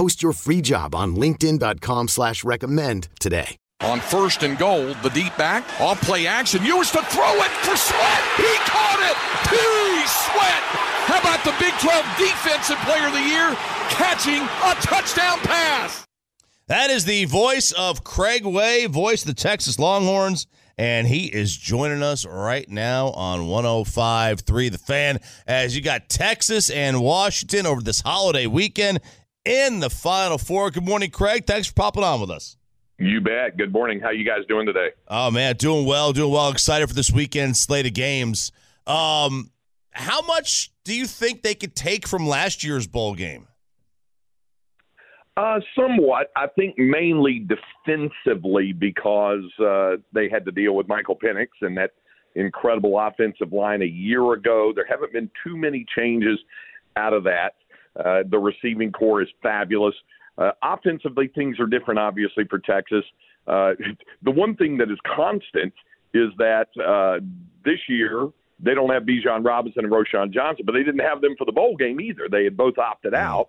Post your free job on LinkedIn.com slash recommend today. On first and goal, the deep back, off play action, Ewers to throw it for Sweat. He caught it. P. Sweat. How about the Big 12 Defensive Player of the Year catching a touchdown pass? That is the voice of Craig Way, voice of the Texas Longhorns, and he is joining us right now on 105.3 The Fan as you got Texas and Washington over this holiday weekend in the Final Four. Good morning, Craig. Thanks for popping on with us. You bet. Good morning. How you guys doing today? Oh man, doing well, doing well. Excited for this weekend slate of games. Um, how much do you think they could take from last year's bowl game? Uh, somewhat. I think mainly defensively because uh, they had to deal with Michael Penix and that incredible offensive line a year ago. There haven't been too many changes out of that. Uh, the receiving core is fabulous. Uh, offensively, things are different, obviously, for Texas. Uh, the one thing that is constant is that uh, this year they don't have Bijan Robinson and Roschon Johnson, but they didn't have them for the bowl game either. They had both opted out.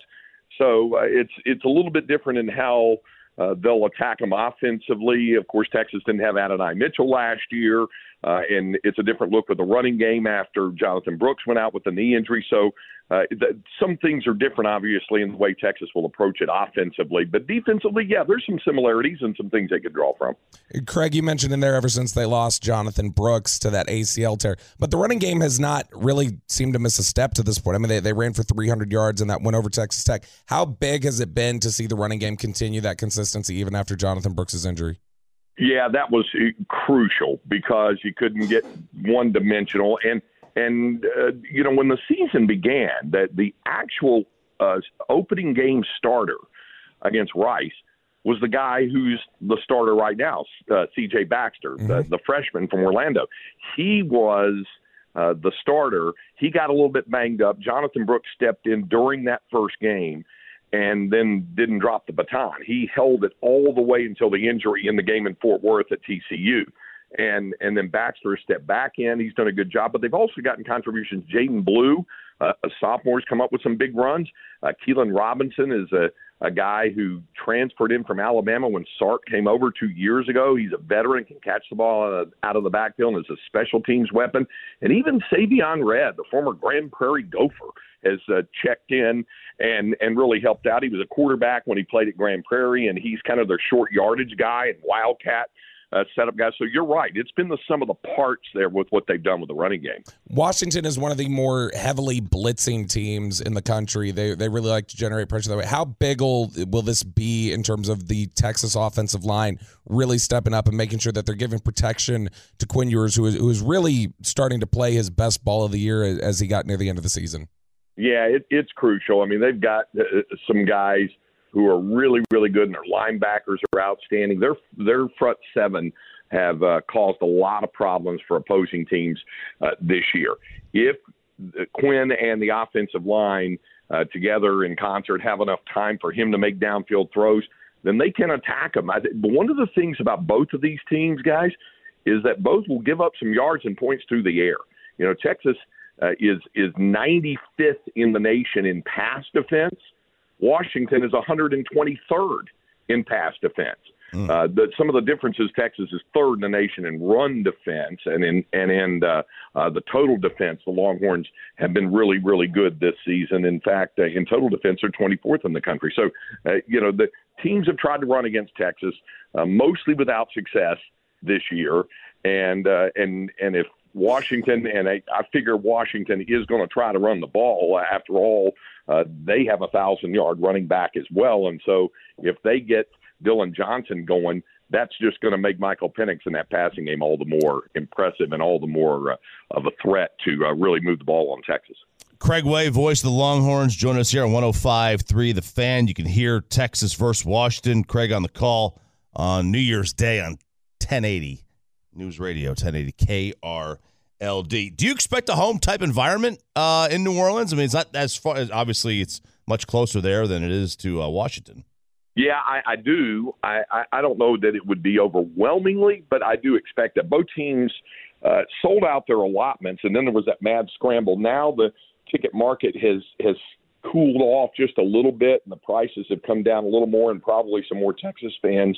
So uh, it's it's a little bit different in how uh, they'll attack them offensively. Of course, Texas didn't have Adonai Mitchell last year, uh, and it's a different look with the running game after Jonathan Brooks went out with the knee injury. So uh, the, some things are different, obviously, in the way Texas will approach it offensively. But defensively, yeah, there's some similarities and some things they could draw from. Craig, you mentioned in there ever since they lost Jonathan Brooks to that ACL tear, but the running game has not really seemed to miss a step to this point. I mean, they, they ran for 300 yards and that went over Texas Tech. How big has it been to see the running game continue that consistency even after Jonathan Brooks' injury? Yeah, that was crucial because you couldn't get one dimensional. And and uh, you know, when the season began, that the actual uh, opening game starter against Rice was the guy who's the starter right now, uh, C.J. Baxter, mm-hmm. the, the freshman from Orlando. He was uh, the starter. He got a little bit banged up. Jonathan Brooks stepped in during that first game and then didn't drop the baton. He held it all the way until the injury in the game in Fort Worth at TCU and and then Baxter stepped back in. He's done a good job, but they've also gotten contributions. Jaydon Blue, uh, a sophomore's come up with some big runs. Uh, Keilan Robinson is a a guy who transferred in from Alabama when Sark came over two years ago. He's a veteran, can catch the ball out of, out of the backfield and is a special teams weapon. And even Savion Red, the former Grand Prairie Gopher, has uh, checked in and and really helped out. He was a quarterback when he played at Grand Prairie, and he's kind of their short yardage guy and wildcat uh, setup guys. So you're right. It's been the sum of the parts there with what they've done with the running game. Washington is one of the more heavily blitzing teams in the country. They they really like to generate pressure that way. How big will, will this be in terms of the Texas offensive line really stepping up and making sure that they're giving protection to Quinn Ewers, who is, who is really starting to play his best ball of the year as he got near the end of the season? Yeah, it, it's crucial. I mean, they've got uh, some guys – who are really, really good, and their linebackers are outstanding. Their their front seven have uh, caused a lot of problems for opposing teams uh, this year. If Quinn and the offensive line uh, together in concert have enough time for him to make downfield throws, then they can attack him. I, but one of the things about both of these teams, guys, is that both will give up some yards and points through the air. You know, Texas uh, is is 95th in the nation in pass defense. Washington is 123rd in pass defense. Uh, the, some of the differences, Texas is third in the nation in run defense, and in and in uh, uh, the total defense, the Longhorns have been really, really good this season. In fact, uh, in total defense, they're 24th in the country. So, uh, you know, the teams have tried to run against Texas, uh, mostly without success this year, and uh, and and if Washington, and I, I figure Washington is going to try to run the ball. After all, uh, they have a thousand yard running back as well, and so if they get Dillon Johnson going, that's just going to make Michael Penix in that passing game all the more impressive and all the more uh, of a threat to uh, really move the ball on Texas. Craig Way, voice of the Longhorns, join us here on 105.3 The Fan. You can hear Texas versus Washington. Craig on the call on New Year's Day on 1080 News Radio, 1080 KRLD. Do you expect a home type environment uh, in New Orleans? I mean, it's not as far as obviously it's much closer there than it is to uh, Washington. Yeah, I, I do. I, I, I don't know that it would be overwhelmingly, but I do expect that both teams uh, sold out their allotments, and then there was that mad scramble. Now the ticket market has has cooled off just a little bit, and the prices have come down a little more, and probably some more Texas fans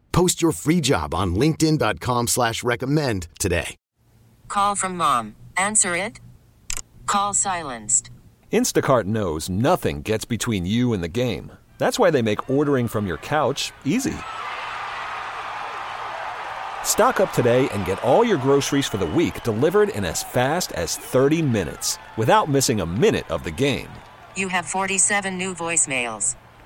Post your free job on LinkedIn.com slash recommend today. Call from mom. Answer it. Call silenced. Instacart knows nothing gets between you and the game. That's why they make ordering from your couch easy. Stock up today and get all your groceries for the week delivered in as fast as 30 minutes without missing a minute of the game. You have 47 new voicemails.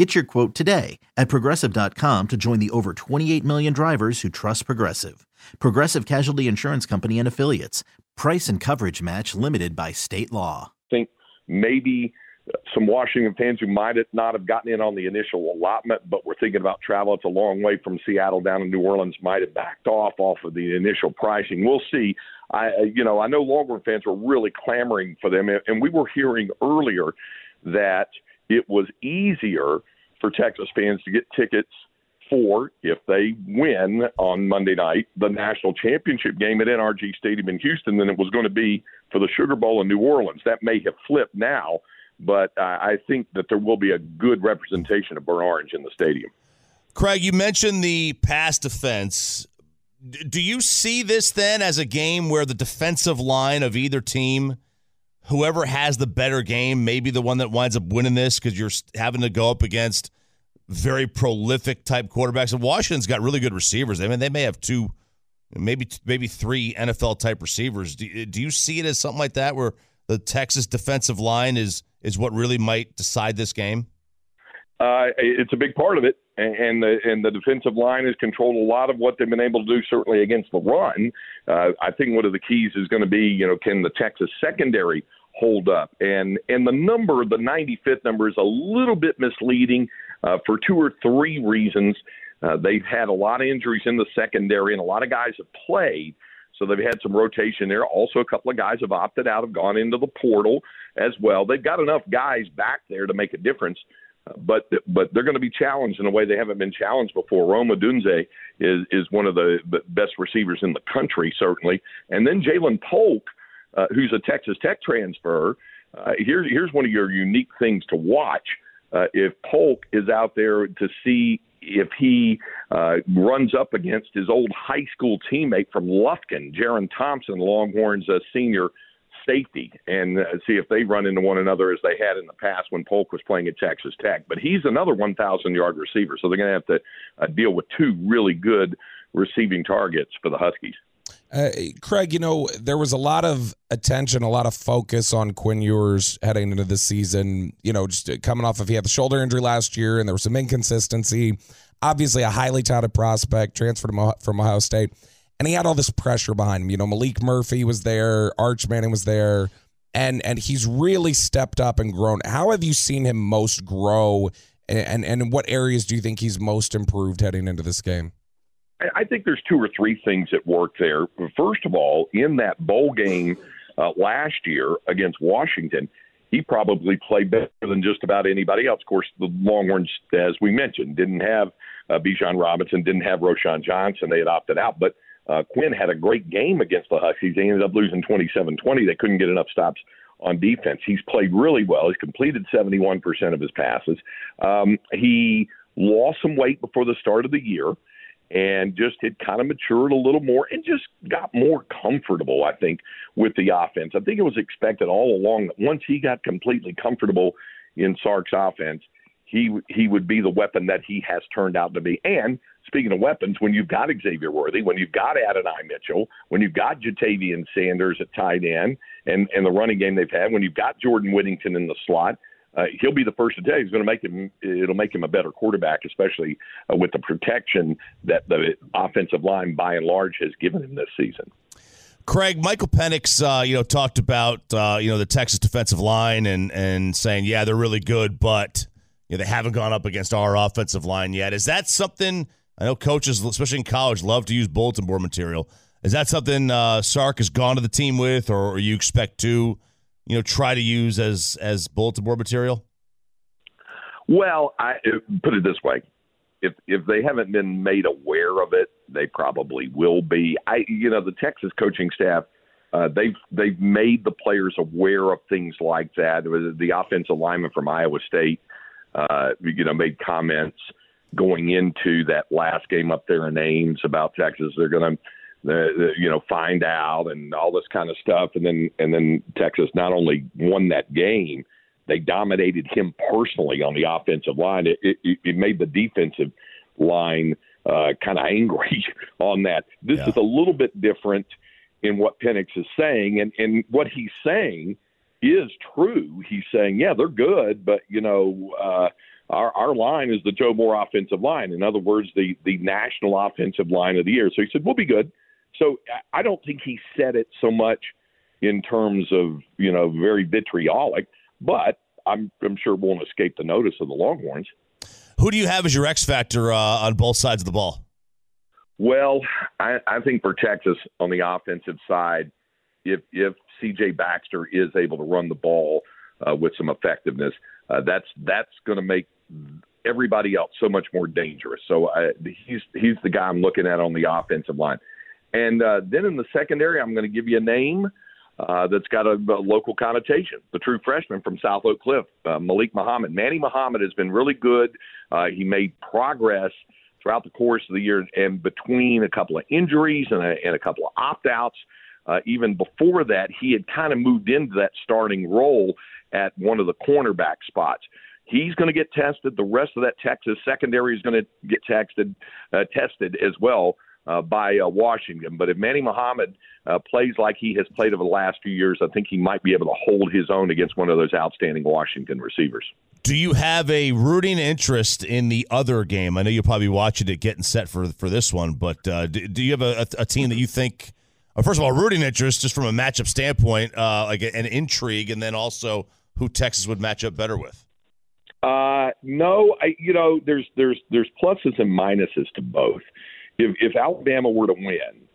Get your quote today at progressive.com to join the over 28 million drivers who trust Progressive. Progressive Casualty Insurance Company and Affiliates. Price and coverage match limited by state law. I think maybe some Washington fans who might not have gotten in on the initial allotment, but were thinking about travel. It's a long way from Seattle down to New Orleans. Might have backed off off of the initial pricing. We'll see. I, uh, you know, I know Longhorn fans were really clamoring for them, and we were hearing earlier that it was easier for Texas fans to get tickets for if they win on Monday night the national championship game at NRG Stadium in Houston than it was going to be for the Sugar Bowl in New Orleans. That may have flipped now but uh, I think that there will be a good representation of burnt orange in the stadium. Craig, you mentioned the pass defense. Do you see this then as a game where the defensive line of either team, whoever has the better game, maybe the one that winds up winning this because you're having to go up against very prolific type quarterbacks? And Washington's got really good receivers. I mean, they may have two, maybe maybe three NFL type receivers. Do, do you see it as something like that where the Texas defensive line is is what really might decide this game? Uh, it's a big part of it, and the and the defensive line has controlled a lot of what they've been able to do, certainly against the run. Uh, I think one of the keys is going to be, you know, can the Texas secondary hold up? And and the number, the 95th number, is a little bit misleading uh, for two or three reasons. Uh, they've had a lot of injuries in the secondary, and a lot of guys have played. So they've had some rotation there. Also, a couple of guys have opted out, have gone into the portal as well. They've got enough guys back there to make a difference, uh, but but they're going to be challenged in a way they haven't been challenged before. Rome Odunze is is one of the best receivers in the country, certainly, and then Ja'Lynn Polk, uh, who's a Texas Tech transfer. Uh, here's here's one of your unique things to watch. Uh, if Polk is out there to see if he uh, runs up against his old high school teammate from Lufkin, Jerrin Thompson, Longhorns uh, senior safety, and uh, see if they run into one another as they had in the past when Polk was playing at Texas Tech. But he's another 1,000 yard receiver, so they're going to have to uh, deal with two really good receiving targets for the Huskies. Uh, Craig, you know, there was a lot of attention, a lot of focus on Quinn Ewers heading into the season. You know, just coming off of he had the shoulder injury last year and there was some inconsistency. Obviously, a highly touted prospect, transferred from Ohio State, and he had all this pressure behind him. You know, Maalik Murphy was there, Arch Manning was there, and and he's really stepped up and grown. How have you seen him most grow, and and, and what areas do you think he's most improved heading into this game? I think there's two or three things at work there. First of all, in that bowl game uh, last year against Washington, he probably played better than just about anybody else. Of course, the Longhorns, as we mentioned, didn't have uh, Bijan Robinson, didn't have Roschon Johnson. They had opted out, but uh, Quinn had a great game against the Huskies. They ended up losing 27-20. They couldn't get enough stops on defense. He's played really well. He's completed 71% of his passes. Um, he lost some weight before the start of the year and just had kind of matured a little more and just got more comfortable, I think, with the offense. I think it was expected all along that once he got completely comfortable in Sark's offense, he he would be the weapon that he has turned out to be. And speaking of weapons, when you've got Xavier Worthy, when you've got Adonai Mitchell, when you've got Ja'Tavion Sanders at tight end, and and the running game they've had, when you've got Jordan Whittington in the slot, uh, he'll be the first to tell you he's going to make him. It'll make him a better quarterback, especially uh, with the protection that the offensive line, by and large, has given him this season. Craig, Michael Penix, uh, you know, talked about uh, you know the Texas defensive line and and saying, yeah, they're really good, but you know, they haven't gone up against our offensive line yet. Is that something? I know coaches, especially in college, love to use bulletin board material. Is that something uh, Sark has gone to the team with, or you expect to? You know try to use as as bulletin board material? Well, I put it this way: if if they haven't been made aware of it, they probably will be. I you know the Texas coaching staff. Uh, they've they've made the players aware of things like that. The offensive lineman from Iowa State, uh, you know, made comments going into that last game up there in Ames about Texas. They're going to the, the, you know find out and all this kind of stuff and then and then Texas not only won that game they dominated him personally on the offensive line it it, it made the defensive line uh, kind of angry on that this yeah. is a little bit different in what Penix is saying and and what he's saying is true he's saying yeah they're good but you know uh our, our line is the Joe Moore offensive line. In other words, the the national offensive line of the year. So he said, "We'll be good." So I don't think he said it so much in terms of you know very vitriolic, but I'm I'm sure it won't escape the notice of the Longhorns. Who do you have as your X factor uh, on both sides of the ball? Well, I, I think for Texas on the offensive side, if if C.J. Baxter is able to run the ball uh, with some effectiveness, uh, that's that's going to make everybody else so much more dangerous. So uh, he's he's the guy I'm looking at on the offensive line. And uh, then in the secondary, I'm going to give you a name uh, that's got a, a local connotation. The true freshman from South Oak Cliff, uh, Malik Muhammad. Manny Muhammad has been really good. Uh, he made progress throughout the course of the year and between a couple of injuries and a, and a couple of opt outs. Uh, even before that, he had kind of moved into that starting role at one of the cornerback spots. He's going to get tested. The rest of that Texas secondary is going to get texted, uh, tested as well uh, by uh, Washington. But if Manny Muhammad uh, plays like he has played over the last few years, I think he might be able to hold his own against one of those outstanding Washington receivers. Do you have a rooting interest in the other game? I know you're probably watching it, getting set for for this one, but uh, do, do, you have a, a, team that you think? Uh, first of all, rooting interest, just from a matchup standpoint, uh, like an intrigue, and then also who Texas would match up better with. Uh, no, I, you know, there's there's there's pluses and minuses to both if, if Alabama were to win,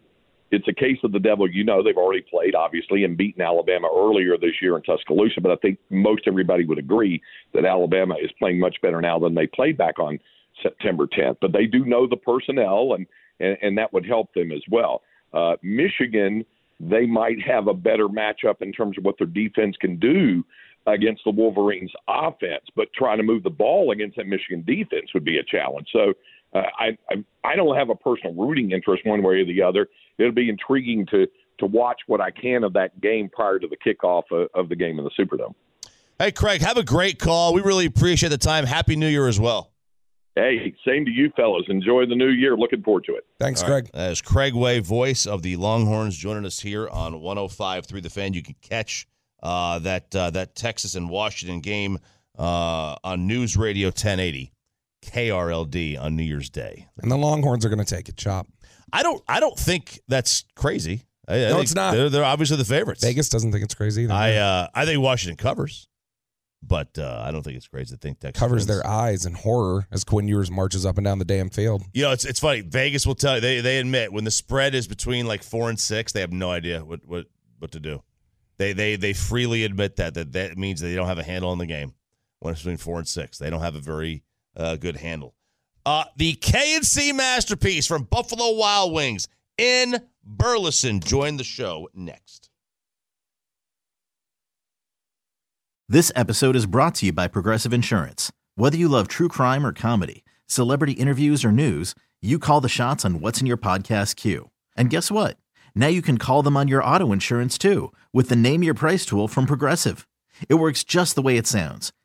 it's a case of the devil. You know, they've already played, obviously, and beaten Alabama earlier this year in Tuscaloosa. But I think most everybody would agree that Alabama is playing much better now than they played back on September 10th. But they do know the personnel, and and, and that would help them as well. Uh, Michigan, they might have a better matchup in terms of what their defense can do against the Wolverines' offense, but trying to move the ball against that Michigan defense would be a challenge. So uh, I, I I don't have a personal rooting interest one way or the other. It'll be intriguing to to watch what I can of that game prior to the kickoff of, of the game in the Superdome. Hey, Craig, have a great call. We really appreciate the time. Happy New Year as well. Hey, same to you fellas. Enjoy the new year. Looking forward to it. Thanks, All Greg. right. That is Craig Way, voice of the Longhorns, joining us here on 105 through The Fan. You can catch uh, that uh, that Texas and Washington game uh, on News Radio 1080, KRLD on New Year's Day. And the Longhorns are going to take it, Chop. I don't I don't think that's crazy. I, I No, think it's not. They're, they're obviously the favorites. Vegas doesn't think it's crazy either. I uh, I think Washington covers, but uh, I don't think it's crazy to think Texas covers wins. their eyes in horror as Quinn Ewers marches up and down the damn field. You know, it's it's funny. Vegas will tell you they they admit when the spread is between like four and six, they have no idea what what what to do. They they they freely admit that that that means they don't have a handle on the game when it's between four and six. They don't have a very uh, good handle. Uh, the K and C masterpiece from Buffalo Wild Wings in Burleson. Join the show next. This episode is brought to you by Progressive Insurance. Whether you love true crime or comedy, celebrity interviews or news, you call the shots on what's in your podcast queue. And guess what? Now you can call them on your auto insurance too with the Name Your Price tool from Progressive. It works just the way it sounds.